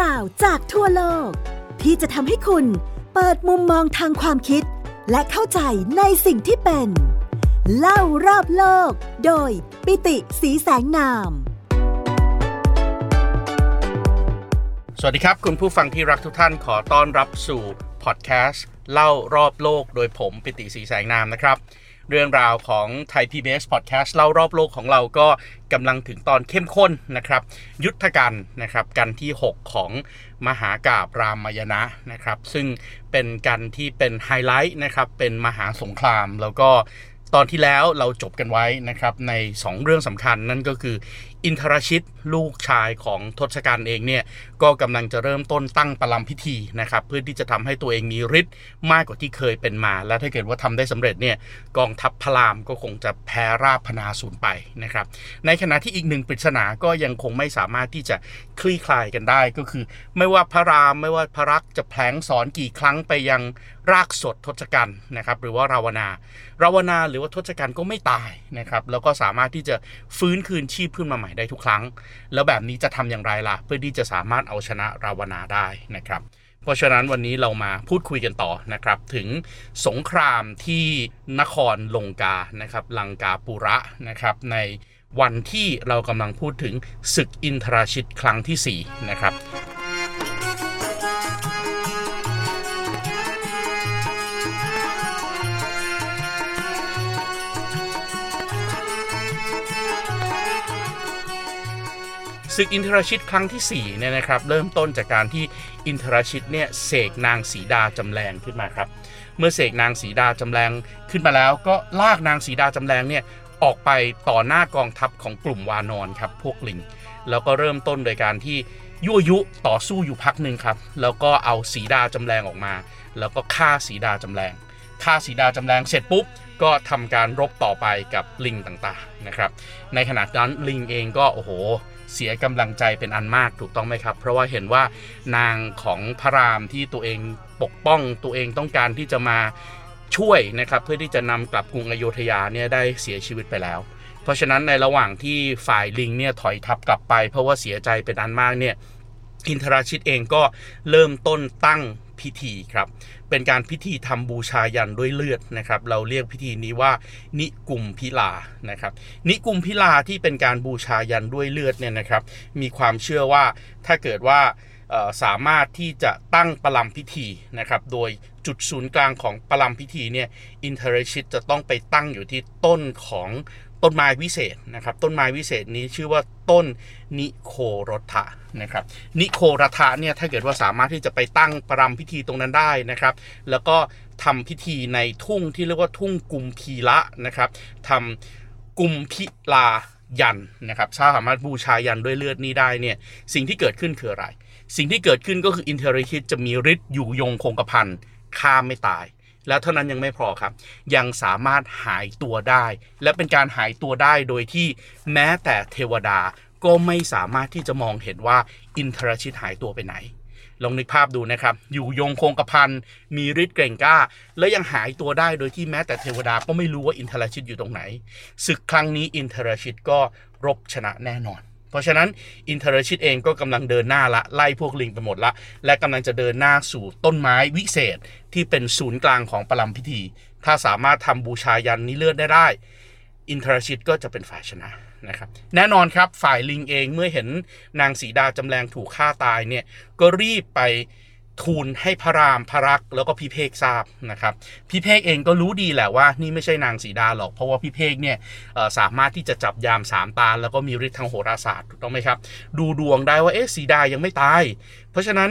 ราวจากทั่วโลก ที่จะทำให้คุณเปิดมุมมองทางความคิด และเข้าใจในสิ่งที่เป็น เล่ารอบโลก โดยปิติสีแสงนาม สวัสดีครับ คุณผู้ฟังที่รักทุกท่านขอต้อนรับสู่พอดแคสต์เล่ารอบโลกโดยผมปิติสีแสงนามนะครับ เรื่องราวของไทย PBS Podcast เล่ารอบโลกของเราก็กำลังถึงตอนเข้มข้นนะครับ ยุทธกันนะครับกันที่ 6 ของมหากาบรามยณะนะครับ ซึ่งเป็นกันที่เป็นไฮไลท์นะครับเป็นมหาสงครามแล้วก็ตอนที่แล้วเราจบกันไว้นะครับใน 2 เรื่องสำคัญนั่นก็คืออินทรชิตลูกชายของทศกัณฐ์เองเนี่ยก็กำลังจะเริ่มต้นตั้งประลัมพิธีนะครับเพื่อที่จะทำให้ตัวเองมีฤทธิ์มากกว่าที่เคยเป็นมา และถ้าเกิดว่าทำได้สำเร็จเนี่ยกองทัพพระรามก็คงจะแพ้ราบพนาศูนไปนะครับ ในขณะที่อีกหนึ่งปริศนาก็ยังคงไม่สามารถที่จะคลี่คลายกันได้ก็คือ ไม่ว่าพระรามไม่ว่าพระรักษ์จะแผลงสอนกี่ครั้งไปยังรากสดทศกัณฐ์นะครับหรือว่าราวนาราวนาหรือว่าทศกัณฐ์ก็ไม่ตายนะครับแล้วก็สามารถที่จะฟื้นคืนชีพขึ้นมาใหม่ได้ทุกครั้ง แล้วแบบนี้จะทำอย่างไรล่ะ เพื่อที่จะสามารถเอาชนะราวนาได้นะครับ เพราะฉะนั้นวันนี้เรามาพูดคุยกันต่อนะครับ ถึงสงครามที่นครลงกานะครับลังกาปุระนะครับในวันที่เรากำลังพูดถึงศึกอินทราชิตครั้งที่ 4 นะครับ ศึกอินทรชิตครั้งที่4เนี่ยนะครับเริ่มต้นจากการที่อินทรชิตเนี่ยเสกนางสีดาจำแรงขึ้นมาครับเมื่อเสกนางสีดาจำแรงขึ้นมาแล้ว ก็ลากนางสีดาจำแรงเนี่ยออกไปต่อหน้ากองทัพของกลุ่มวานอนครับพวกลิงแล้วก็เริ่มต้นโดยการที่ยั่วยุต่อสู้อยู่พักหนึ่งครับแล้วก็เอาสีดาจำแรงออกมา แล้วก็ฆ่าสีดาจำแรงฆ่าสีดาจำแรงเสร็จปุ๊บก็ทำการรบต่อไปกับลิงต่างๆนะครับในขณะนั้นลิงเองก็โอ้โห เสียกำลังใจเป็นอันมากถูกต้องไหมครับ เพราะว่าเห็นว่านางของพระรามที่ตัวเองปกป้องตัวเองต้องการที่จะมาช่วยนะครับเพื่อที่จะนำกลับกรุงอโยธยาเนี่ยได้เสียชีวิตไปแล้ว เพราะฉะนั้นในระหว่างที่ฝ่ายลิงเนี่ยถอยทับกลับไป เพราะว่าเสียใจเป็นอันมากเนี่ยอินทราชิตเองก็เริ่มต้นตั้งพิธีครับ เป็นการพิธีทำบูชายันด้วยเลือดนะครับ เราเรียกพิธีนี้ว่านิกุมพิลานะครับ นิกุมพิลาที่เป็นการบูชายันด้วยเลือดเนี่ยนะครับ มีความเชื่อว่าถ้าเกิดว่าสามารถที่จะตั้งประลัมพิธีนะครับ โดยจุดศูนย์กลางของประลัมพิธีเนี่ยอินเทอร์เชิตจะต้องไปตั้งอยู่ที่ต้นของ ต้นไม้วิเศษนะครับ ต้นไม้วิเศษนี้ชื่อว่าต้นนิโครทะนะครับ นิโครทะเนี่ยถ้าเกิดว่าสามารถที่จะไปตั้งประรำพิธีตรงนั้นได้นะครับ แล้วก็ทำพิธีในทุ่งที่เรียกว่าทุ่งกุมพีละนะครับทำกุมพิลายันนะครับถ้าสามารถบูชายันด้วยเลือดนี้ได้เนี่ยสิ่งที่เกิดขึ้นคืออะไร สิ่งที่เกิดขึ้นก็คืออินเทอร์คิดจะมีฤทธิ์อยู่ยงคงกระพันฆ่าไม่ตาย แล้วเท่านั้นยังไม่พอครับ ยังสามารถหายตัวได้ และเป็นการหายตัวได้โดยที่แม้แต่เทวดาก็ไม่สามารถที่จะมองเห็นว่าอินทรชิตหายตัวไปไหนลองนึกภาพดูนะครับ อยู่ยงคงกระพันมีฤทธิ์เก่งกล้า และยังหายตัวได้โดยที่แม้แต่เทวดาก็ไม่รู้ว่าอินทรชิตอยู่ตรงไหนศึกครั้งนี้อินทรชิตก็รบชนะแน่นอน เพราะฉะนั้นอินเทอร์ชิตเองก็กำลังเดินหน้าละ ไล่พวกลิงไปหมดละ และกำลังจะเดินหน้าสู่ต้นไม้วิเศษที่เป็นศูนย์กลางของประลัมพิธี ถ้าสามารถทำบูชายัญนี้เลือดได้ได้อินทรชิตก็จะเป็นฝ่ายชนะนะครับแน่นอนครับฝ่ายลิงเองเมื่อเห็นนางสีดาจำแรงถูกฆ่าตายเนี่ยก็รีบไป ทูลให้พระรามพระรักแล้วก็พี่เพกทราบนะครับพี่เพกเองก็รู้ดีแหละว่านี่ไม่ใช่นางสีดาหรอก เพราะว่าพี่เพกเนี่ยสามารถที่จะจับยามสามตาแล้วก็มีฤทธิ์ทางโหราศาสตร์ถูกต้องไหมครับ ดูดวงได้ว่าเอ๊ะสีดายังไม่ตาย เพราะฉะนั้น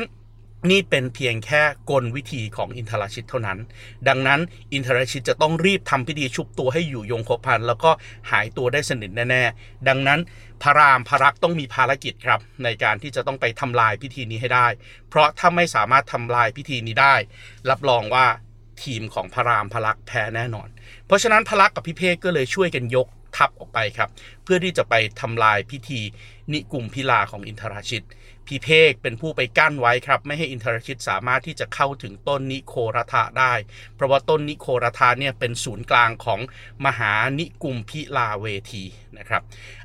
นี่เป็นเพียงแค่กลวิธีของอินทรชิตเท่านั้น ดังนั้นอินทรชิตจะต้องรีบทำพิธีชุบตัวให้อยู่ยงคบพันแล้วก็หายตัวได้สนิทแน่ๆ ดังนั้นพระรามพระรักต้องมีภารกิจครับ ในการที่จะต้องไปทำลายพิธีนี้ให้ได้ เพราะถ้าไม่สามารถทำลายพิธีนี้ได้ รับรองว่าทีมของพระรามพระรักแพ้แน่นอน เพราะฉะนั้นพระรักกับพิเพกก็เลยช่วยกันยกทัพออกไปครับ เพื่อที่จะไปทำลายพิธีนิกุมพิลาของอินทราชิต พีเพกเป็นผู้ไปกั้นไว้ครับ ไม่ให้อินทรชิตสามารถที่จะเข้าถึงต้นนิโครธาได้ เพราะว่าต้นนิโครธาเนี่ยเป็นศูนย์กลางของมหานิกุมพิลาเวทีนะครับ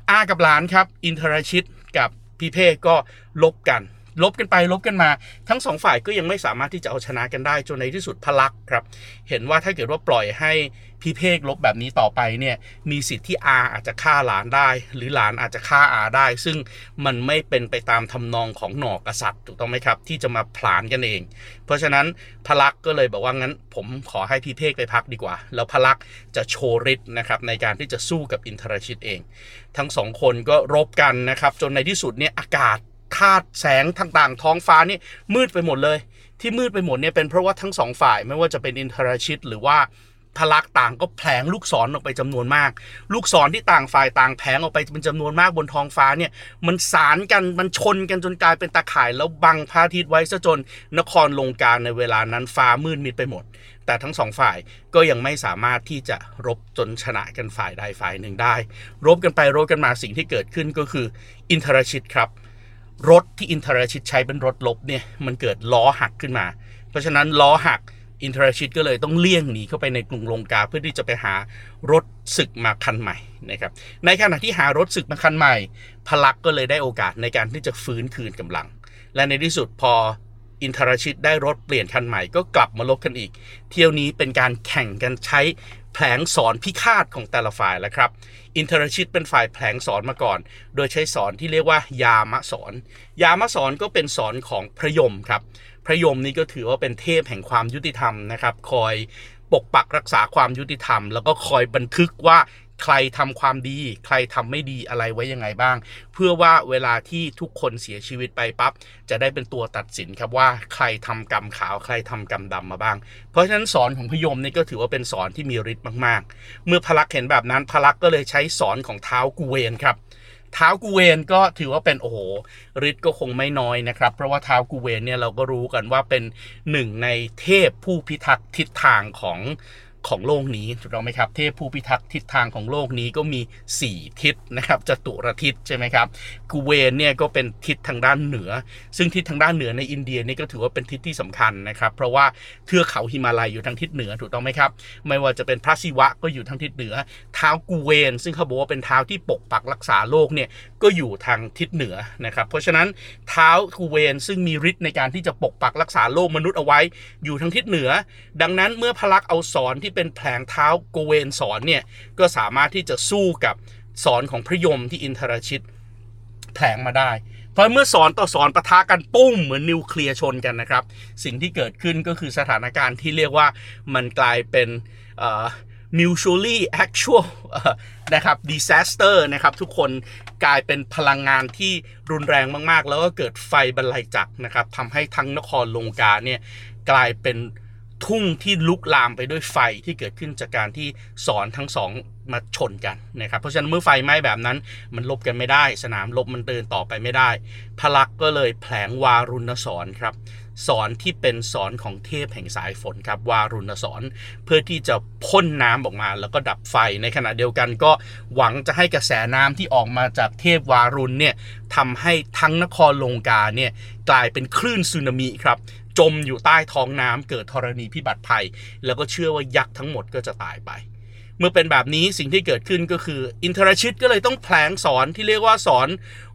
อากับหลานครับ อินทรชิตกับพีเพกก็ลบกัน ลบกันไปลบกันมา ทั้งสองฝ่ายก็ยังไม่สามารถที่จะเอาชนะกันได้จนในที่สุดพลักครับ เห็นว่าถ้าเกิดว่าปล่อยให้พี่เพกลบแบบนี้ต่อไปเนี่ยมีสิทธิ์ที่อาอาจจะฆ่าหลานได้ หรือหลานอาจจะฆ่าอาได้ ซึ่งมันไม่เป็นไปตามทำนองของหนอกษัตริย์ถูกต้องไหมครับ ที่จะมาผลานกันเอง เพราะฉะนั้นพลักก็เลยบอกว่างั้น ผมขอให้พี่เพกไปพักดีกว่า แล้วพลักจะโชว์ฤทธิ์นะครับในการที่จะสู้กับอินทรชิตเอง ทั้งสองคนก็รบกันนะครับจนในที่สุดเนี่ยอากาศ ธาตุแสงต่างๆ ท้องฟ้านี่มืดไปหมดเลย ที่มืดไปหมดเนี่ยเป็นเพราะว่าทั้งสองฝ่ายไม่ว่าจะเป็นอินทรชิต หรือว่าพลักต่างก็แผลงลูกศรออกไปจำนวนมาก ลูกศรที่ต่างฝ่ายต่างแผลงออกไปเป็นจำนวนมากบนท้องฟ้าเนี่ยมันสารกันมันชนกันจนกลายเป็นตาข่าย แล้วบังพระอาทิตย์ไว้ซะจนนครลงการในเวลานั้นฟ้ามืดมิดไปหมด แต่ทั้งสองฝ่ายก็ยังไม่สามารถที่จะรบจนชนะกันฝ่ายใดฝ่ายหนึ่งได้ รบกันไปรบกันมาสิ่งที่เกิดขึ้นก็คืออินทรชิตครับ รถที่อินทรชิตใช้เป็นรถลบเนี่ยมันเกิดล้อหักขึ้นมา เพราะฉะนั้นล้อหักอินทรชิตก็เลยต้องเลี่ยงหนีเข้าไปในกรุงลงกาเพื่อที่จะไปหารถศึกมาคันใหม่นะครับในขณะที่หารถศึกมาคันใหม่ พลักก็เลยได้โอกาสในการที่จะฟื้นคืนกำลัง และในที่สุดพอ อินทรชิตได้รถเปลี่ยนคันใหม่ก็กลับมาลบกันอีก เที่ยวนี้เป็นการแข่งกันใช้แผลงสอนพิฆาตของแต่ละฝ่ายแล้วครับ อินทรชิตเป็นฝ่ายแผลงสอนมาก่อน โดยใช้สอนที่เรียกว่ายามะสอน ยามะสอนก็เป็นสอนของพระยมครับ พระยมนี่ก็ถือว่าเป็นเทพแห่งความยุติธรรมนะครับ คอยปกปักรักษาความยุติธรรม แล้วก็คอยบันทึกว่า ใครทำความดี ใครทำไม่ดีอะไรไว้ยังไงบ้าง เพื่อว่าเวลาที่ทุกคนเสียชีวิตไปปั๊บจะได้เป็นตัวตัดสินครับว่าใครทำกรรมขาวใครทำกรรมดำมาบ้าง เพราะฉะนั้นสอนของพยมนี่ก็ถือว่าเป็นสอนที่มีฤทธิ์มากๆ เมื่อพลักเห็นแบบนั้นพลักก็เลยใช้สอนของเท้ากูเวนครับเท้ากูเวนก็ถือว่าเป็นโอ้โหฤทธิ์ก็คงไม่น้อยนะครับ เพราะว่าเท้ากูเวนเนี่ยเราก็รู้กันว่าเป็นหนึ่งในเทพผู้พิทักษ์ทิศทางของ ของโลกนี้ถูกต้องไหมครับ เทพผู้พิทักษ์ทิศทางของโลกนี้ก็มี 4 ทิศนะครับจตุรทิศใช่ไหมครับกูเวนเนี่ยก็เป็นทิศทางด้านเหนือ ซึ่งทิศทางด้านเหนือในอินเดียนี่ก็ถือว่าเป็นทิศที่สำคัญนะครับ เพราะว่าเทือกเขาหิมาลัยอยู่ทางทิศเหนือถูกต้องไหมครับ ไม่ว่าจะเป็นพระศิวะก็อยู่ทางทิศเหนือ เท้ากูเวน ซึ่งเขาบอกว่าเป็นเท้าที่ปกปักรักษาโลกเนี่ยก็อยู่ทางทิศเหนือนะครับ เพราะฉะนั้นเท้ากูเวนซึ่งมีฤทธิ์ในการที่จะปกปักรักษาโลกมนุษย์เอาไว้ อยู่ทางทิศเหนือ ดังนั้นเมื่อพลักเอาสอนที่เป็นแผลงเท้าโกเวนสอนเนี่ยก็สามารถที่จะสู้กับสอนของพระยมที่อินทรชิตแผลงมาได้ เพราะเมื่อสอนต่อสอนปะทะกันปุ้มเหมือนนิวเคลียร์ชนกันนะครับ สิ่งที่เกิดขึ้นก็คือสถานการณ์ที่เรียกว่ามันกลายเป็น mutually actual นะครับ disaster นะครับทุกคนกลายเป็นพลังงานที่รุนแรงมาก ๆ แล้วก็เกิดไฟบรรลัยจักรนะครับทำให้ทั้งนครลงกาเนี่ยกลายเป็น ทุ่งที่ลุกลามไปด้วยไฟที่เกิดขึ้นจากการที่สอนทั้งสองมาชนกันนะครับ เพราะฉะนั้นเมื่อไฟไหม้แบบนั้นมันลบกันไม่ได้ สนามลบมันเดินต่อไปไม่ได้ พลักก็เลยแผลงวารุณสอนครับสอนที่เป็นสอนของเทพแห่งสายฝนครับวารุณสอนเพื่อที่จะพ่นน้ำออกมา แล้วก็ดับไฟในขณะเดียวกันก็หวังจะให้กระแสน้ำที่ออกมาจากเทพวารุณเนี่ยทำให้ทั้งนครลงกาเนี่ยกลายเป็นคลื่นสึนามิครับ จมอยู่ใต้ท้องน้ำเกิดธรณีพิบัติภัย แล้วก็เชื่อว่ายักษ์ทั้งหมดก็จะตายไป เมื่อเป็นแบบนี้สิ่งที่เกิดขึ้นก็คือ อินทรชิตก็เลยต้องแผลงสอนที่เรียกว่าสอน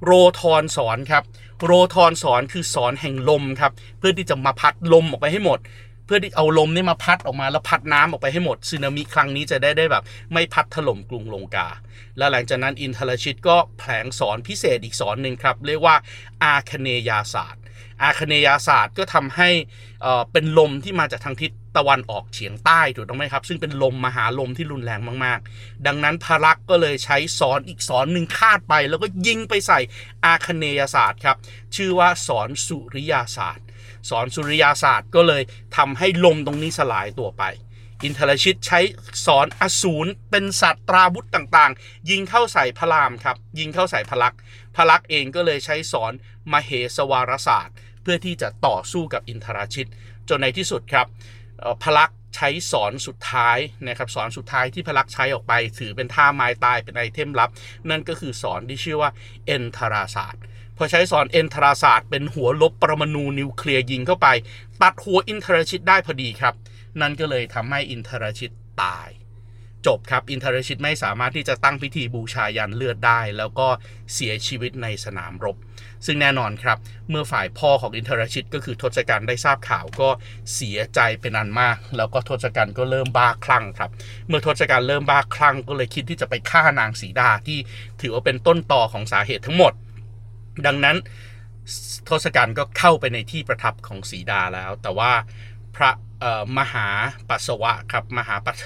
โรทอนสอนครับ โรทอนสอนคือสอนแห่งลมครับ เพื่อที่จะมาพัดลมออกไปให้หมดเพื่อที่เอาลมนี่มาพัดออกมาแล้วพัดน้ำออกไปให้หมดสึนามิครั้งนี้จะได้ได้แบบ ไม่พัดถล่มกรุงลงกา แล้วหลังจากนั้นอินทรชิตก็แผลงสอนพิเศษอีกสอนหนึ่งครับ เรียกว่าอาคเนยาศาสตร์ อาคเนยาศาสตร์ก็ทำให้เป็นลมที่มาจากทางทิศตะวันออกเฉียงใต้ถูกต้องไหมครับ ซึ่งเป็นลมมหาลมที่รุนแรงมากๆ ดังนั้นพารักก็เลยใช้สอนอีกสอนหนึ่งคาดไป แล้วก็ยิงไปใส่อาคเนยาศาสตร์ครับชื่อว่าสอนสุริยาศาสตร์ สอนสุริยาศาสตร์ก็เลยทำให้ลมตรงนี้สลายตัวไปอินทรชิตใช้สอนอสูรเป็นสัตว์ตราบุตต่างๆ ยิงเข้าใส่พระรามครับ ยิงเข้าใส่พลักษ พลักษ์เองก็เลยใช้สอนมเหสวารศาสตร์ เพื่อที่จะต่อสู้กับอินทราชิต จนในที่สุดครับพลักษ์ใช้สอนสุดท้ายนะครับสอนสุดท้ายที่พลักษ์ใช้ออกไป ถือเป็นท่าไม้ตายเป็น item ลับ นั่นก็คือสอนที่ชื่อว่าเอนทราศาสตร์พอใช้สอนเอนทราศาสตร์เป็นหัวรบปรมาณูนิวเคลียร์ยิงเข้าไป ตัดหัวอินทรชิตได้พอดีครับ นั่นก็เลยทำให้อินทรชิตตาย จบครับ อินทรชิตไม่สามารถที่จะตั้งพิธีบูชายัญเลือดได้ แล้วก็เสียชีวิตในสนามรบ ซึ่งแน่นอนครับ เมื่อฝ่ายพ่อของอินทรชิตก็คือทศกัณฐ์ได้ทราบข่าวก็เสียใจเป็นอันมาก แล้วก็ทศกัณฐ์ก็เริ่มบ้าคลั่งครับ เมื่อทศกัณฐ์เริ่มบ้าคลั่งก็เลยคิดที่จะไปฆ่านางสีดาที่ถือว่าเป็นต้นต่อของสาเหตุทั้งหมด ดังนั้นทศกัณฐ์ก็เข้าไปในที่ประทับของสีดาแล้ว แต่ว่าพระมหาปัสสวะครับมหาปัส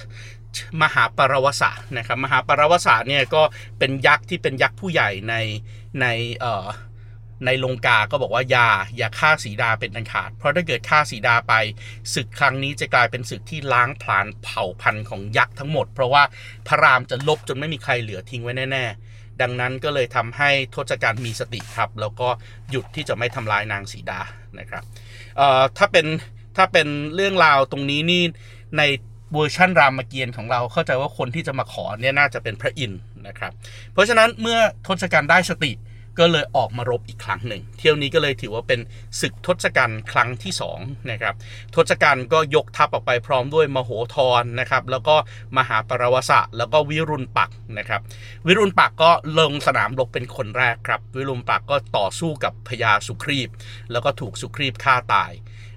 มหาปรวสะนะครับมหาปรวสะเนี่ยก็เป็นยักษ์ที่เป็นยักษ์ผู้ใหญ่ในในเอ่อในลงกา ก็บอกว่าอย่าอย่าฆ่าสีดาเป็นอันขาด เพราะถ้าเกิดฆ่าสีดาไปศึกครั้งนี้จะกลายเป็นศึกที่ล้างผลาญเผ่าพันธุ์ของยักษ์ทั้งหมด เพราะว่าพระรามจะลบจนไม่มีใครเหลือทิ้งไว้แน่ ๆ ดังนั้นก็เลยทำให้ทศกัณฐ์มีสติครับ แล้วก็หยุดที่จะไม่ทำลายนางสีดานะครับเอ่อถ้าเป็นถ้าเป็นเรื่องราวตรงนี้นี่ใน เวอร์ชันรามเกียรติ์ของเราเข้าใจว่าคนที่จะมาขอเนี่ยน่าจะเป็นพระอินทร์นะครับ เพราะฉะนั้นเมื่อทศกัณฐ์ได้สติก็เลยออกมารบอีกครั้งหนึ่ง เที่ยวนี้ก็เลยถือว่าเป็นศึกทศกัณฐ์ครั้งที่2นะครับทศกัณฐ์ก็ยกทัพออกไปพร้อมด้วยมโหธรนะครับแล้วก็มหาปรวสะ แล้วก็วิรุณปักนะครับวิรุณปักก็ลงสนามรบเป็นคนแรกครับ วิรุณปักก็ต่อสู้กับพญาสุครีบ แล้วก็ถูกสุครีบฆ่าตาย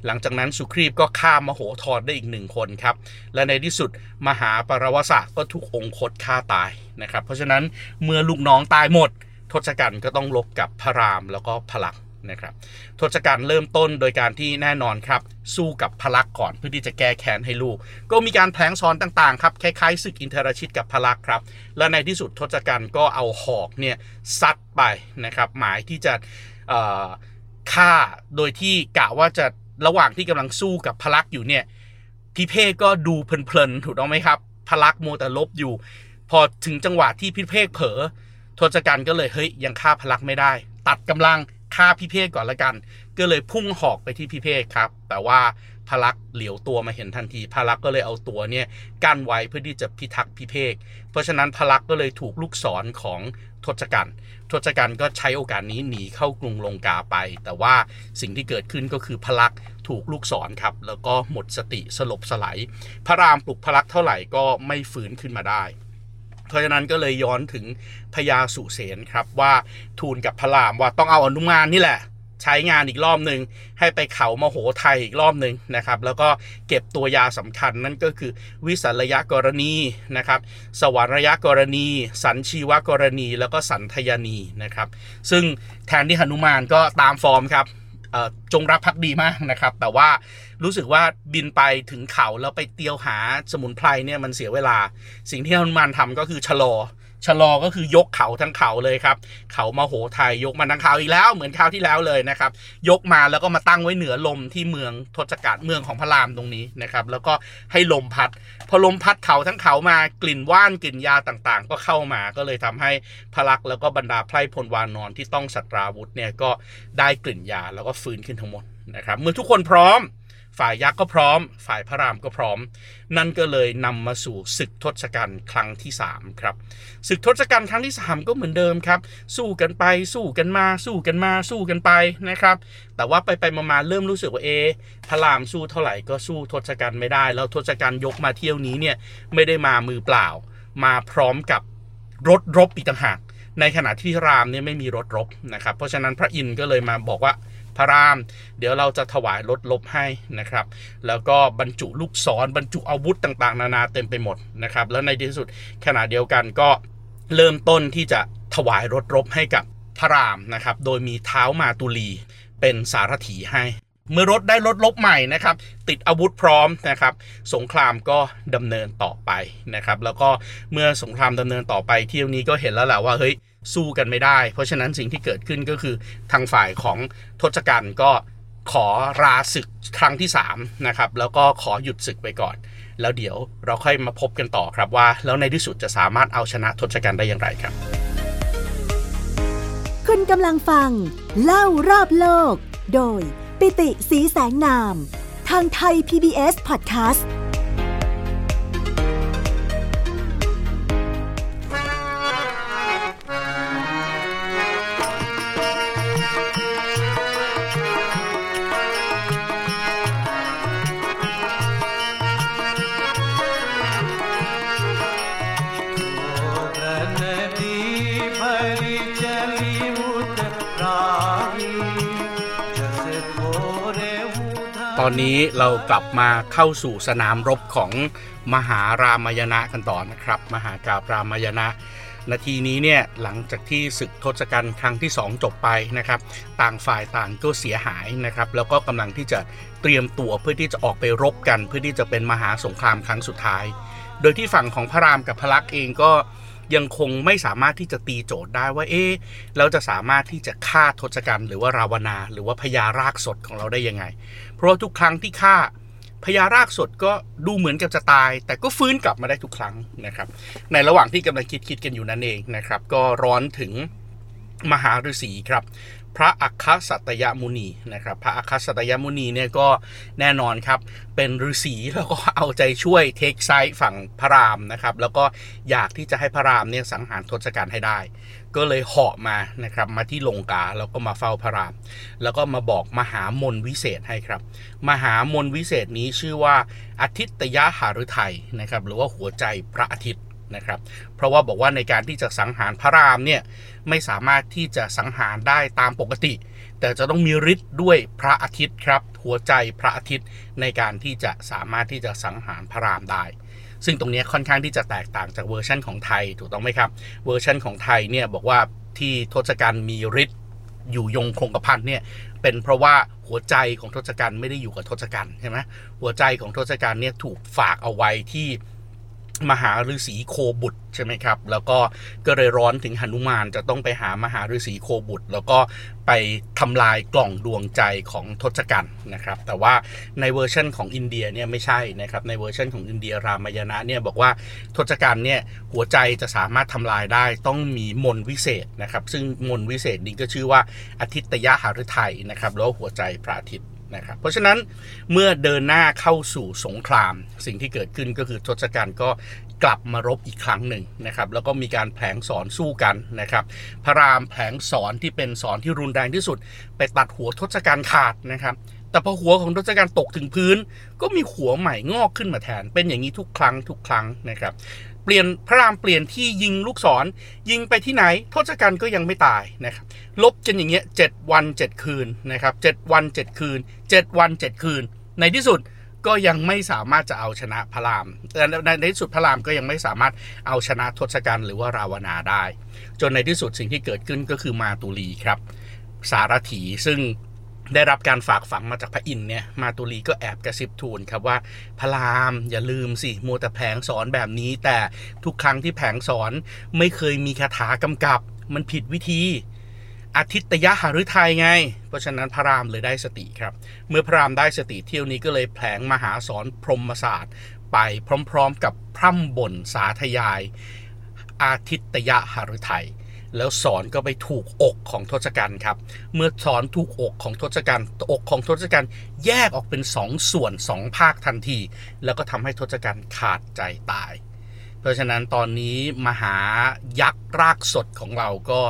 หลังจากนั้นสุครีบก็ฆ่ามโหธรได้อีกหนึ่งคนครับและในที่สุดมหาปรวสะก็ถูกองคตฆ่าตายนะครับเพราะฉะนั้นเมื่อลูกน้องตายหมด ทศกัณฐ์ก็ต้องลบกับพระรามแล้วก็พลักนะครับทศกัณฐ์เริ่มต้นโดยการที่แน่นอนครับ สู้กับพลักก่อนเพื่อที่จะแก้แค้นให้ลูก ก็มีการแผลงซ้อนต่างๆครับคล้ายๆศึกอินทรชิตกับพลักครับ และในที่สุดทศกัณฐ์ก็เอาหอกเนี่ยซัดไปนะครับ หมายที่จะฆ่าโดยที่กะว่าจะ ระหว่างที่กำลังสู้กับพลักอยู่เนี่ยพี่เพกก็ดูเพลินๆถูกต้องไหมครับ พลักโมแต่ลบอยู่ พอถึงจังหวะที่พี่เพกเผลอทศกัณฐ์ก็เลยเฮ้ยยังฆ่าพลักไม่ได้ ตัดกำลังฆ่าพี่เพกก่อนละกัน ก็เลยพุ่งหอกไปที่พี่เพกครับ แต่ว่า พลักเหลียวตัวมาเห็นทันที พลักก็เลยเอาตัวเนี่ยกั้นไว้เพื่อที่จะพิทักษ์พี่เพกเพราะฉะนั้นพลักก็เลยถูกลูกศรของทศกัณฐ์ทศกัณฐ์ก็ใช้โอกาสนี้หนีเข้ากรุงลงกาไป แต่ว่าสิ่งที่เกิดขึ้นก็คือพลักถูกลูกศรครับ แล้วก็หมดสติสลบสลายพระรามปลุกพลักเท่าไหร่ก็ไม่ฟื้นขึ้นมาได้เพราะฉะนั้นก็เลยย้อนถึงพญาสุเสนครับว่าทูลกับพระรามว่าต้องเอาอนุมานนี่แหละ ใช้งานอีกรอบหนึ่งให้ไปเขามโหไทยอีกรอบหนึ่งนะครับ แล้วก็เก็บตัวยาสำคัญนั่นก็คือวิสัรยกรณีนะครับ สวรรยกรณี สันชีวกรณี แล้วก็สันทยานีนะครับ ซึ่งแทนที่หนุมานก็ตามฟอร์มครับจงรักภักดีมากนะครับ แต่ว่ารู้สึกว่าบินไปถึงเขาแล้วไปเตียวหาสมุนไพรเนี่ยมันเสียเวลา สิ่งที่หนุมานทำก็คือชะลอ ชะลอก็คือยกเขาทั้งเขาเลยครับ เขามาโหไทยยกมาทั้งเขาอีกแล้ว เหมือนคราวที่แล้วเลยนะครับ ยกมาแล้วก็มาตั้งไว้เหนือลมที่เมืองทศกัณฐ์เมืองของพระรามตรงนี้นะครับ แล้วก็ให้ลมพัด พอลมพัดเขาทั้งเขามากลิ่นว่านกลิ่นยาต่างๆ ก็เข้ามาก็เลยทำให้พระลักษ์แล้วก็บรรดาไพร่พลวานอนที่ต้องสัตราวุธเนี่ยก็ได้กลิ่นยาแล้วก็ฟื้นขึ้นทั้งหมดนะครับ เมื่อทุกคนพร้อม ฝ่ายยักษ์ก็พร้อม ฝ่ายพระรามก็พร้อม นั่นก็เลยนำมาสู่ศึกทศกัณฐ์ครั้งที่3ครับศึกทศกัณฐ์ครั้งที่ 3 ก็เหมือนเดิมครับ สู้กันไปสู้กันมา สู้กันมาสู้กันไปนะครับ แต่ว่าไปไปมาเริ่มรู้สึกว่าเอพระรามสู้เท่าไหร่ก็สู้ทศกัณฐ์ไม่ได้ แล้วทศกัณฐ์ยกมาเที่ยวนี้เนี่ยไม่ได้มามือเปล่า มาพร้อมกับรถรบอีกต่างหากในขณะที่รามเนี่ยไม่มีรถรบนะครับ เพราะฉะนั้นพระอินทร์ก็เลยมาบอกว่า พระราม เดี๋ยวเราจะถวายรถลบให้นะครับ แล้วก็บรรจุลูกศรบรรจุอาวุธต่างๆ นานาเต็มไปหมดนะครับ แล้วในที่สุดขณะเดียวกันก็เริ่มต้นที่จะถวายรถรบให้กับพระรามนะครับ โดยมีเท้ามาตุลีเป็นสารถีให้เมื่อรถได้รถลบใหม่นะครับ ติดอาวุธพร้อมนะครับ สงครามก็ดำเนินต่อไปนะครับ แล้วก็เมื่อสงครามดำเนินต่อไปเที่ยวนี้ก็เห็นแล้วแหละว่าเฮ้ย สู้กันไม่ได้ เพราะฉะนั้นสิ่งที่เกิดขึ้นก็คือทางฝ่ายของทศกัณฐ์ก็ขอราศึกครั้งที่3นะครับแล้วก็ขอหยุดศึกไปก่อน แล้วเดี๋ยวเราค่อยมาพบกันต่อครับว่า แล้วในที่สุดจะสามารถเอาชนะทศกัณฐ์ได้อย่างไรครับ คุณกำลังฟัง เล่ารอบโลก โดยปิติสีแสงนาม ทางไทย PBS Podcast อนนี้เรากลับมาเข้าสู่สนามรบของมหารามายณะกันต่อนะครับ มหากาบรามายณะนาทีนี้เนี่ยหลังจากที่ศึกทศกัณฐ์ครั้งที่ 2 จบไปนะครับ ต่างฝ่ายต่างก็เสียหายนะครับ แล้วก็กำลังที่จะเตรียมตัวเพื่อที่จะออกไปรบกัน เพื่อที่จะเป็นมหาสงครามครั้งสุดท้าย โดยที่ฝั่งของพระรามกับพระลักษณ์เองก็ ยังคงไม่สามารถที่จะตีโจทย์ได้ว่าเอ๊ะเราจะสามารถที่จะฆ่าทศกัณฐ์หรือว่าราวนา หรือว่าพญารากสดของเราได้ยังไง เพราะทุกครั้งที่ฆ่าพญารากสดก็ดูเหมือนกับจะตาย แต่ก็ฟื้นกลับมาได้ทุกครั้งนะครับ ในระหว่างที่กำลังคิดคิดกันอยู่นั่นเองนะครับ ก็ร้อนถึงมหาฤาษีครับ พระอัคคสัตยมุนีนะครับ พระอัคคสัตยมุนีเนี่ยก็แน่นอนครับ เป็นฤาษีแล้วก็เอาใจช่วยเทคไซด์ฝั่งพระรามนะครับ แล้วก็อยากที่จะให้พระรามเนี่ยสังหารทศกัณฐ์ให้ได้ ก็เลยเหาะมานะครับมาที่ลงกาแล้วก็มาเฝ้าพระราม แล้วก็มาบอกมหามนวิเศษให้ครับ มหามนวิเศษนี้ชื่อว่าอาทิตยหฤทัยนะครับ หรือว่าหัวใจพระอาทิตย์ นะครับ เพราะว่าบอกว่าในการที่จะสังหารพระรามเนี่ยไม่สามารถที่จะสังหารได้ตามปกติ แต่จะต้องมีฤทธิ์ด้วยพระอาทิตย์ครับ หัวใจพระอาทิตย์ในการที่จะสามารถที่จะสังหารพระรามได้ ซึ่งตรงนี้ค่อนข้างที่จะแตกต่างจากเวอร์ชันของไทยถูกต้องไหมครับ เวอร์ชันของไทยเนี่ยบอกว่าที่ทศกัณฐ์มีฤทธิ์อยู่ยงคงกระพันเนี่ยเป็นเพราะว่าหัวใจของทศกัณฐ์ไม่ได้อยู่กับทศกัณฐ์ใช่ไหมหัวใจของทศกัณฐ์เนี่ยถูกฝากเอาไว้ที่ มหาฤาษีโคบุตรใช่ไหมครับ แล้วก็ก็เลยร้อนถึงหนุมานจะต้องไปหามหาฤาษีโคบุตร แล้วก็ไปทำลายกล่องดวงใจของทศกัณฐ์นะครับ แต่ว่าในเวอร์ชันของอินเดียเนี่ยไม่ใช่นะครับ ในเวอร์ชันของอินเดียรามายณะเนี่ยบอกว่าทศกัณฐ์เนี่ยหัวใจจะสามารถทำลายได้ต้องมีมนวิเศษนะครับ ซึ่งมนวิเศษนี้ก็ชื่อว่าอาทิตยหฤทัยนะครับแล้วหัวใจพระอาทิตย์ นะครับ เพราะฉะนั้นเมื่อเดินหน้าเข้าสู่สงคราม สิ่งที่เกิดขึ้นก็คือทศกัณฐ์ก็กลับมารบอีกครั้งหนึ่งนะครับ แล้วก็มีการแผลงสอนสู้กันนะครับ พระรามแผลงสอนที่เป็นสอนที่รุนแรงที่สุด ไปตัดหัวทศกัณฐ์ขาดนะครับแต่พอหัวของทศกัณฐ์ตกถึงพื้น ก็มีหัวใหม่งอกขึ้นมาแทน เป็นอย่างนี้ทุกครั้งทุกครั้งนะครับ เปลี่ยนพระรามเปลี่ยนที่ยิงลูกศร ยิงไปที่ไหนทศกัณฐ์ก็ยังไม่ตายนะครับลบจนอย่างเงี้ยเจ็ดวันเจ็ดคืนนะครับเจ็ดวันเจ็ดคืนเจ็ดวันเจ็ดคืน ในที่สุดก็ยังไม่สามารถจะเอาชนะพระรามแต่ในที่สุดพระรามก็ยังไม่สามารถเอาชนะทศกัณฐ์หรือว่าราวนาได้ จนในที่สุดสิ่งที่เกิดขึ้นก็คือมาตุลีครับ สารถีซึ่ง ได้รับการฝากฝังมาจากพระอินทร์เนี่ยมาตุลีก็แอบกระซิบทูลครับว่าพระรามอย่าลืมสิมัวแต่แผงสอนแบบนี้ แต่ทุกครั้งที่แผงสอนไม่เคยมีคาถากำกับ มันผิดวิธีอาทิตยหฤทัยไง เพราะฉะนั้นพระรามเลยได้สติครับ เมื่อพระรามได้สติเที่ยวนี้ก็เลยแผลงมหาสอนพรหมศาสตร์ไปพร้อมๆกับพร่ำบ่นสาธยาย อาทิตยหฤทัย แล้วสอนก็ไปถูกอกของทศกัณฐ์ครับ เมื่อสอนถูกอกของทศกัณฐ์อกของทศกัณฐ์แยกออกเป็นสองส่วนสองภาคทันที แล้วก็ทำให้ทศกัณฐ์ขาดใจตาย เพราะฉะนั้นตอนนี้มหายักษ์รากสดของเราก็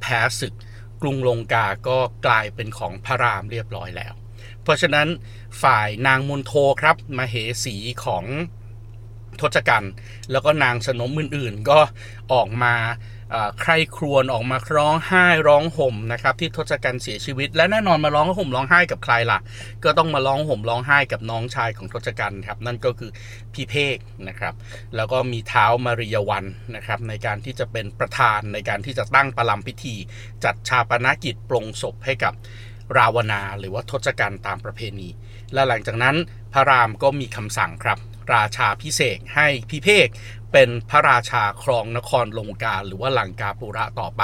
แพ้ศึกกรุงลงกาก็กลายเป็นของพระรามเรียบร้อยแล้ว เพราะฉะนั้นฝ่ายนางมนโทครับมาเหสีของทศกัณฐ์แล้วก็นางสนมอื่นๆ ก็ออกมา ใครครวญออกมาร้องไห้ร้องห่มนะครับที่ทศกัณฐ์เสียชีวิต และแน่นอนมาร้องห่มร้องไห้กับใครล่ะ ก็ต้องมาร้องห่มร้องไห้กับน้องชายของทศกัณฐ์ครับนั่นก็คือพี่เพกนะครับแล้วก็มีเท้ามาริยวันนะครับในการที่จะเป็นประธานในการที่จะตั้งประลัมพิธี จัดชาปนกิจปลงศพให้กับราวนา หรือว่าทศกัณฐ์ตามประเพณี และหลังจากนั้นพระรามก็มีคำสั่งครับราชาพิเศษให้พิเภกเป็นพระราชาครองนครลงกาหรือว่าลังกาปุระต่อไป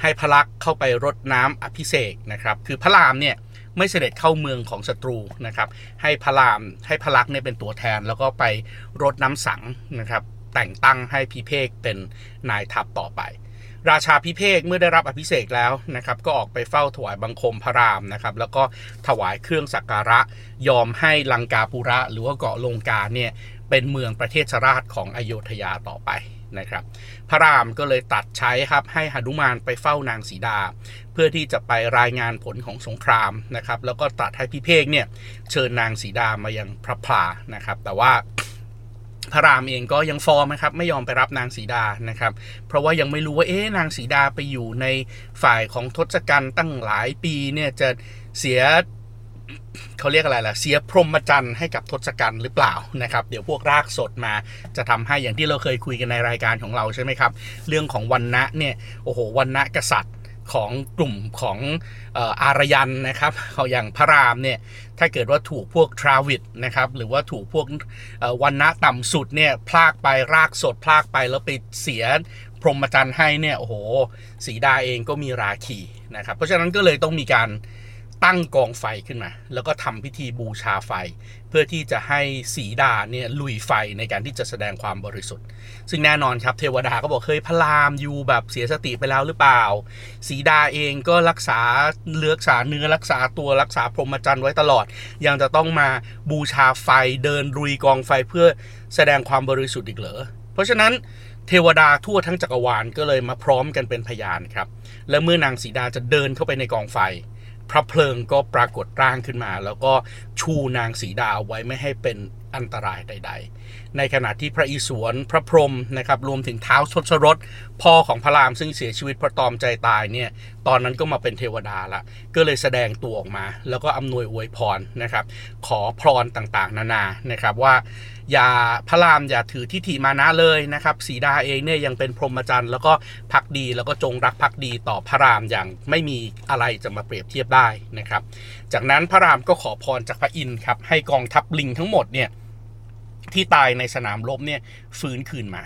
ให้พระลักษ์เข้าไปรดน้ำอภิเษกนะครับ คือพระรามเนี่ยไม่เสด็จเข้าเมืองของศัตรูนะครับ ให้พระรามให้พระลักษ์เนี่ยเป็นตัวแทน แล้วก็ไปรดน้ำสังนะครับ แต่งตั้งให้พิเภกเป็นนายทัพต่อไป ราชาพิเภกเมื่อได้รับอภิเษกแล้วนะครับ ก็ออกไปเฝ้าถวายบังคมพระรามนะครับ แล้วก็ถวายเครื่องสักการะยอมให้ลังกาปุระหรือว่าเกาะลงกาเนี่ย เป็นเมืองประเทศชราชของอโยธยาต่อไปนะครับ พระรามก็เลยตัดใช้ครับให้หนุมานไปเฝ้านางสีดา เพื่อที่จะไปรายงานผลของสงครามนะครับ แล้วก็ตัดให้พิเภกเนี่ยเชิญนางสีดามายังพระพลานะครับ แต่ว่าพระรามเองก็ยังฟอร์มนะครับไม่ยอมไปรับนางสีดานะครับ เพราะว่ายังไม่รู้ว่าเอ๊ะนางสีดาไปอยู่ในฝ่ายของทศกัณฐ์ตั้งหลายปีเนี่ยจะเสีย เขาเรียกอะไรล่ะเสียพรหมจรรย์ให้กับทศกัณฐ์หรือเปล่านะครับ เดี๋ยวพวกรากสดมาจะทำให้อย่างที่เราเคยคุยกันในรายการของเราใช่ไหมครับ เรื่องของวันนะเนี่ยโอ้โหวันนะกษัตริย์ของกลุ่มของอารยันนะครับเขาอย่างพระรามเนี่ยถ้าเกิดว่าถูกพวกทราวิดนะครับหรือว่าถูกพวกวันนะต่ำสุดเนี่ยพลากไปรากสดพลากไปแล้วไปเสียพรหมจรรย์ให้เนี่ยโอ้โหสีดาเองก็มีราคีนะครับเพราะฉะนั้นก็เลยต้องมีการ ตั้งกองไฟขึ้นมา แล้วก็ทำพิธีบูชาไฟ เพื่อที่จะให้สีดาเนี่ยลุยไฟในการที่จะแสดงความบริสุทธิ์ ซึ่งแน่นอนครับเทวดาก็บอกเคยพระรามอยู่แบบเสียสติไปแล้วหรือเปล่า สีดาเองก็รักษาเลือกษาเนื้อรักษาตัวรักษาพรหมจรรย์ไว้ตลอด ยังจะต้องมาบูชาไฟเดินรุยกองไฟเพื่อแสดงความบริสุทธิ์อีกเหรอเพราะฉะนั้นเทวดาทั่วทั้งจักรวาลก็เลยมาพร้อมกันเป็นพยานครับ และเมื่อนางสีดาจะเดินเข้าไปในกองไฟ พระเพลิงก็ปรากฏร่างขึ้นมา แล้วก็ชูนางสีดาไว้ไม่ให้เป็นอันตรายใด ๆ ในขณะที่พระอิศวรพระพรหมนะครับรวมถึงเท้าชดชรสพ่อของพระรามซึ่งเสียชีวิตพระตอมใจตายเนี่ยตอนนั้นก็มาเป็นเทวดาละก็เลยแสดงตัวออกมา แล้วก็อำนวยอวยพรนะครับ ขอพรต่างๆ นานานะครับว่า อย่าพระรามอย่าถือทิฏฐิมานะเลยนะครับสีดาเองเนี่ยยังเป็นพรหมจรรย์แล้วก็พักดีแล้วก็จงรักพักดีต่อพระรามอย่างไม่มีอะไรจะมาเปรียบเทียบได้นะครับ จากนั้นพระรามก็ขอพรจากพระอินทร์ครับให้กองทัพลิงทั้งหมดเนี่ยที่ตายในสนามรบเนี่ยฟื้นคืนมา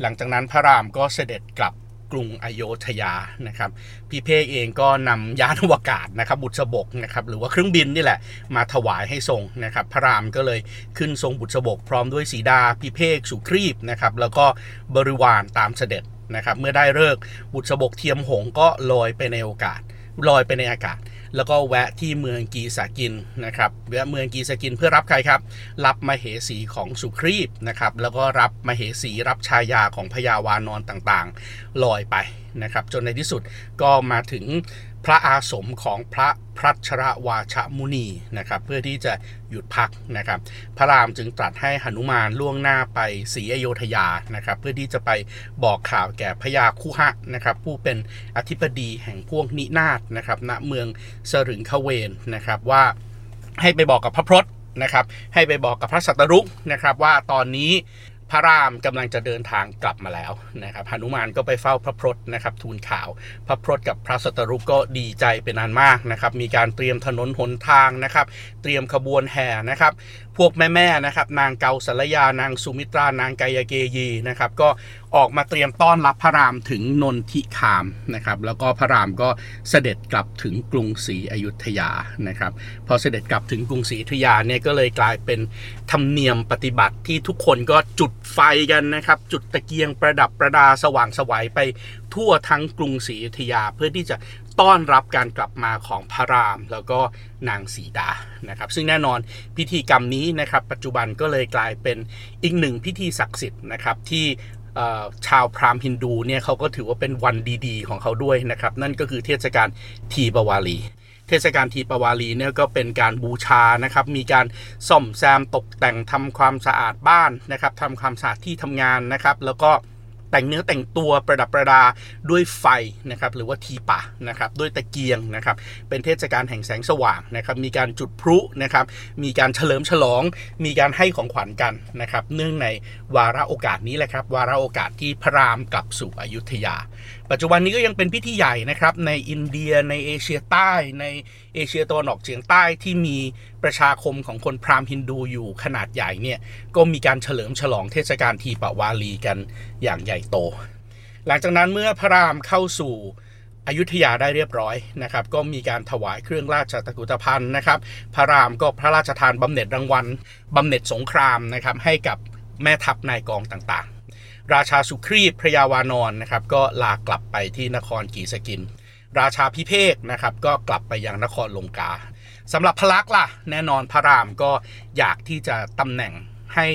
หลังจากนั้นพระรามก็เสด็จกลับ กรุงอโยธยานะครับพี่เพกเองก็นำยานอวกาศนะครับบุษบกนะครับหรือว่าเครื่องบินนี่แหละมาถวายให้ทรงนะครับพระรามก็เลยขึ้นทรงบุษบกพร้อมด้วยสีดาพี่เพกสุครีบนะครับแล้วก็บริวารตามเสด็จนะครับเมื่อได้เลิกบุษบกเทียมหงก็ลอยไปในโอกาสลอยไปในอากาศ แล้วก็แวะที่เมืองกีสากินนะครับแวะเมืองกีสากินเพื่อรับใครครับ รับมเหสีของสุครีบนะครับแล้วก็รับมเหสีรับชายาของพญาวานอนต่างๆ ลอยไปนะครับจนในที่สุดก็มาถึง พระอาสมของพระพรัชรวาชมุนีนะครับ เพื่อที่จะหยุดพักนะครับ พระรามจึงตรัสให้หนุมานล่วงหน้าไปศรีอโยธยานะครับ เพื่อที่จะไปบอกข่าวแก่พญาคุหะนะครับผู้เป็นอธิบดีแห่งพวกนินาศนะครับณเมืองสรึงขเวนนะครับว่าให้ไปบอกกับพระพรตนะครับ ให้ไปบอกกับพระสัตรุกนะครับว่าตอนนี้ พระรามกำลังจะเดินทางกลับมาแล้วนะครับหนุมานก็ไปเฝ้าพระพรตนะครับทูลข่าว พระพรตกับพระสตรุก็ดีใจเป็นอันมากนะครับ มีการเตรียมถนนหนทางนะครับ เตรียมขบวนแห่นะครับ พวกแม่ๆนะครับ นางเกาสลยานางสุมิตรานางกายเกยีนะครับ ก็ออกมาเตรียมต้อนรับพระรามถึงนนทิคามนะครับ แล้วก็พระรามก็เสด็จกลับถึงกรุงศรีอยุธยานะครับ พอเสด็จกลับถึงกรุงศรีอยุธยาเนี่ยก็เลยกลายเป็นธรรมเนียมปฏิบัติที่ทุกคนก็จุดไฟกันนะครับ จุดตะเกียงประดับประดาสว่างสวัยไปทั่วทั้งกรุงศรีอยุธยาเพื่อที่จะต้อนรับการกลับมาของพระราม แล้วก็นางสีดานะครับ ซึ่งแน่นอนพิธีกรรมนี้นะครับ ปัจจุบันก็เลยกลายเป็นอีกหนึ่งพิธีศักดิ์สิทธิ์นะครับที่ ชาวพราหมณ์ฮินดูเนี่ยเขาก็ถือว่าเป็นวันดีๆ ของเขาด้วยนะครับ นั่นก็คือเทศกาลทีปวารีเทศกาลทีปวารีเนี่ยก็เป็นการบูชานะครับ มีการซ่อมแซมตกแต่งทำความสะอาดบ้านนะครับทำความสะอาดที่ทำงานนะครับ แล้วก็ แต่งเนื้อแต่งตัวประดับประดาด้วยไฟนะครับหรือว่าทีปะนะครับด้วยตะเกียงนะครับเป็นเทศกาลแห่งแสงสว่างนะครับมีการจุดพลุนะครับมีการเฉลิมฉลอง มีการให้ของขวัญกันนะครับเนื่องในวาระโอกาสนี้แหละครับวาระโอกาสที่พระรามกลับสู่อยุธยาปัจจุบันนี้ก็ยังเป็นพิธีใหญ่นะครับ ในอินเดียในเอเชียใต้ ในเอเชียตะวันออกเฉียงใต้ที่มีประชาคมของคนพราหมณ์ฮินดูอยู่ขนาดใหญ่เนี่ยก็มีการเฉลิมฉลองเทศกาลทีปวาลีกันอย่างใหญ่โต หลังจากนั้นเมื่อพระรามเข้าสู่อยุธยาได้เรียบร้อยนะครับ ก็มีการถวายเครื่องราชตะกุตภัณฑ์นะครับ พระรามก็พระราชทานบำเหน็จรางวัลบำเหน็จสงครามนะครับให้กับแม่ทัพนายกองต่าง ราชาสุครีพพระยาวานอนนะครับก็ลากลับไปที่นครกีสกิน ราชาพิเภกนะครับก็กลับไปยังนครลงกาสำหรับพลักษ์ล่ะแน่นอนพระรามก็อยากที่จะตำแหน่งให้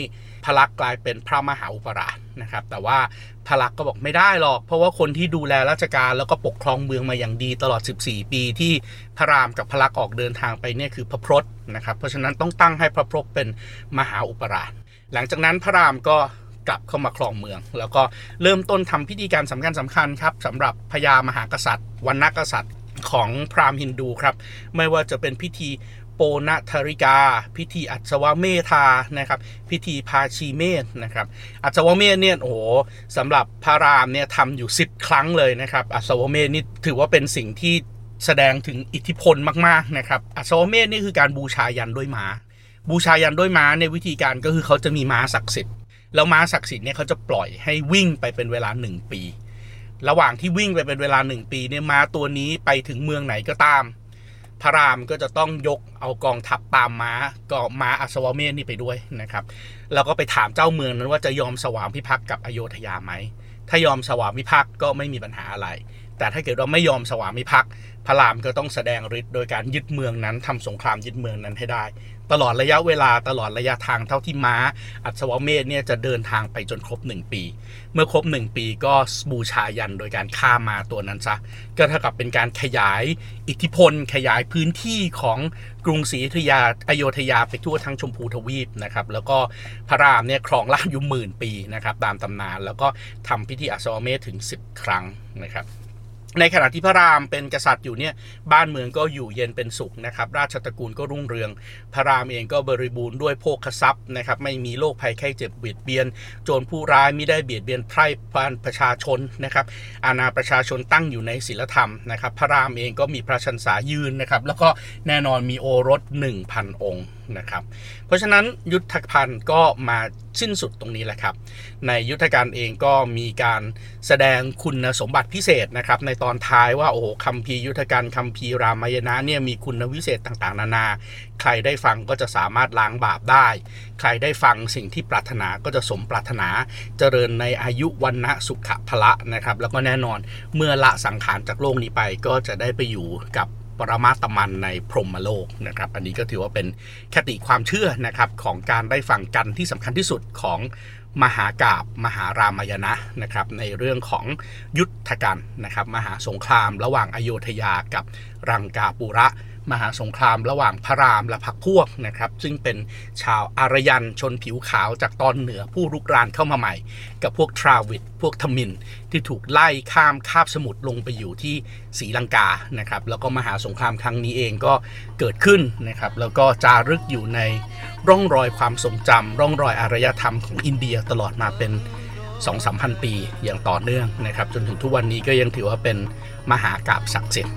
พลักษ์กลายเป็นพระมหาอุปราชนะครับแต่ว่าพลักษ์ก็บอกไม่ได้หรอก เพราะว่าคนที่ดูแลราชการแล้วก็ปกครองเมืองมาอย่างดีตลอด 14 ปีที่พระรามกับพลักษ์ออกเดินทางไปเนี่ยคือพระพรตนะครับเพราะฉะนั้นต้องตั้งให้พระพรตเป็นมหาอุปราช หลังจากนั้นพระรามก็ กลับเข้ามาครองเมือง แล้วก็เริ่มต้นทำพิธีการสำคัญสำคัญครับสำหรับพญามหากษัตริย์วันนักษัตริย์ของพราหมณ์ฮินดูครับ ไม่ว่าจะเป็นพิธีปปนัทริกา พิธีอัศวเมธานะครับ พิธีพาชีเมธนะครับ อัศวเมธเนี่ยโอ้โหสำหรับพระรามเนี่ยทำอยู่ 10 ครั้งเลยนะครับ อัศวเมธนี่ถือว่าเป็นสิ่งที่แสดงถึงอิทธิพลมากๆนะครับ อัศวเมธนี่คือการบูชายันด้วยม้าบูชายันด้วยม้าในวิธีการก็คือเขาจะมีม้าศักดิ์สิทธิ์ แล้วม้าศักดิ์สิทธิ์เนี่ยเขาจะปล่อยให้วิ่งไปเป็นเวลา1ปี ระหว่างที่วิ่งไปเป็นเวลา1ปีเนี่ยม้าตัวนี้ไปถึงเมืองไหนก็ตาม พระรามก็จะต้องยกเอากองทัพตามม้าก็ม้าอัศวเมธนี่ไปด้วยนะครับ แล้วก็ไปถามเจ้าเมืองนั้นว่าจะยอมสวามพิพักษ์กับอโยธยาไหม ถ้ายอมสวามิภักด์ก็ไม่มีปัญหาอะไร แต่ถ้าเกิดว่าไม่ยอมสวามิภักดิ์พระรามก็ต้องแสดงฤทธิ์โดยการยึดเมืองนั้นทำสงครามยึดเมืองนั้นให้ได้ ตลอดระยะเวลาตลอดระยะทางเท่าที่ม้า อัศวเมธเนี่ยจะเดินทางไปจนครบ 1 ปี เมื่อครบ 1 ปีก็บูชายันโดยการฆ่ามาตัวนั้นซะก็เท่ากับเป็นการขยายอิทธิพล ขยายพื้นที่ของกรุงศรีอยุธยาอโยธยาไปทั่วทั้งชมพูทวีปนะครับแล้วก็พระรามเนี่ยครองราชอยู่หมื่นปีนะครับตามตำนาน แล้วก็ทำพิธีอัศวเมธถึง 10 ครั้งนะครับ ในขณะที่พระรามเป็นกษัตริย์อยู่เนี่ยบ้านเมืองก็อยู่เย็นเป็นสุขนะครับ ราชตระกูลก็รุ่งเรือง พระรามเองก็บริบูรณ์ด้วยโภคทรัพย์นะครับ ไม่มีโรคภัยไข้เจ็บเบียดเบียน โจรผู้ร้ายไม่ได้เบียดเบียนไพร่พานประชาชนนะครับ อาณาประชาชนตั้งอยู่ในศีลธรรมนะครับ พระรามเองก็มีพระชันษายืนนะครับ แล้วก็แน่นอนมีโอรส 1,000 องค์ นะครับ เพราะฉะนั้นยุทธภัณฑ์ก็มาสิ้นสุดตรงนี้แหละครับ ในยุทธการเองก็มีการแสดงคุณสมบัติพิเศษนะครับ ในตอนท้ายว่าโอ้โหคัมภีร์ยุทธการคัมภีร์รามายณะเนี่ยมีคุณวิเศษต่างๆ นานา ใครได้ฟังก็จะสามารถล้างบาปได้ ใครได้ฟังสิ่งที่ปรารถนาก็จะสมปรารถนาเจริญในอายุวันนะสุขพละนะครับ แล้วก็แน่นอนเมื่อละสังขารจากโลกนี้ไปก็จะได้ไปอยู่กับ ปรมาตมันในพรหมโลกนะครับ อันนี้ก็ถือว่าเป็นคติความเชื่อนะครับของการได้ฟังกันที่สำคัญที่สุดของมหากาบมหารามายณะนะครับในเรื่องของยุทธการนะครับมหาสงครามระหว่างอโยธยากับรังกาปุระ มหาสงครามระหว่างพระรามและพรรคพวกนะครับ ซึ่งเป็นชาวอารยันชนผิวขาวจากตอนเหนือผู้รุกรานเข้ามาใหม่ กับพวกทราวิดพวกทมินที่ถูกไล่ข้ามคาบสมุทรลงไปอยู่ที่ศรีลังกานะครับ แล้วก็มหาสงครามครั้งนี้เองก็เกิดขึ้นนะครับ แล้วก็จารึกอยู่ในร่องรอยความทรงจำร่องรอยอารยธรรมของอินเดียตลอดมาเป็น2 3 0 0 0 ปีอย่างต่อเนื่องนะครับ จนถึงทุกวันนี้ก็ยังถือว่าเป็นมหากราบศักดิ์สิทธิ์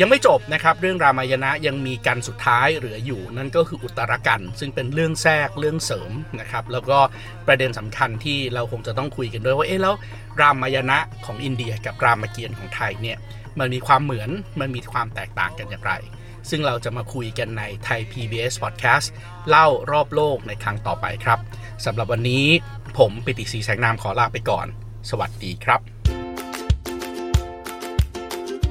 ยังไม่จบนะครับ เรื่องรามายณะยังมีกันสุดท้ายเหลืออยู่ นั่นก็คืออุตรกัน ซึ่งเป็นเรื่องแทรกเรื่องเสริมนะครับ แล้วก็ประเด็นสำคัญที่เราคงจะต้องคุยกันด้วยว่าเอ๊ะแล้วรามายณะของอินเดียกับรามเกียรติ์ของไทยเนี่ยมันมีความเหมือนมันมีความแตกต่างกันอย่างไร ซึ่งเราจะมาคุยกันในไทย PBS Podcast เล่ารอบโลกในครั้งต่อไปครับสำหรับวันนี้ผมปิติศรีแสงนามขอลาไปก่อน สวัสดีครับ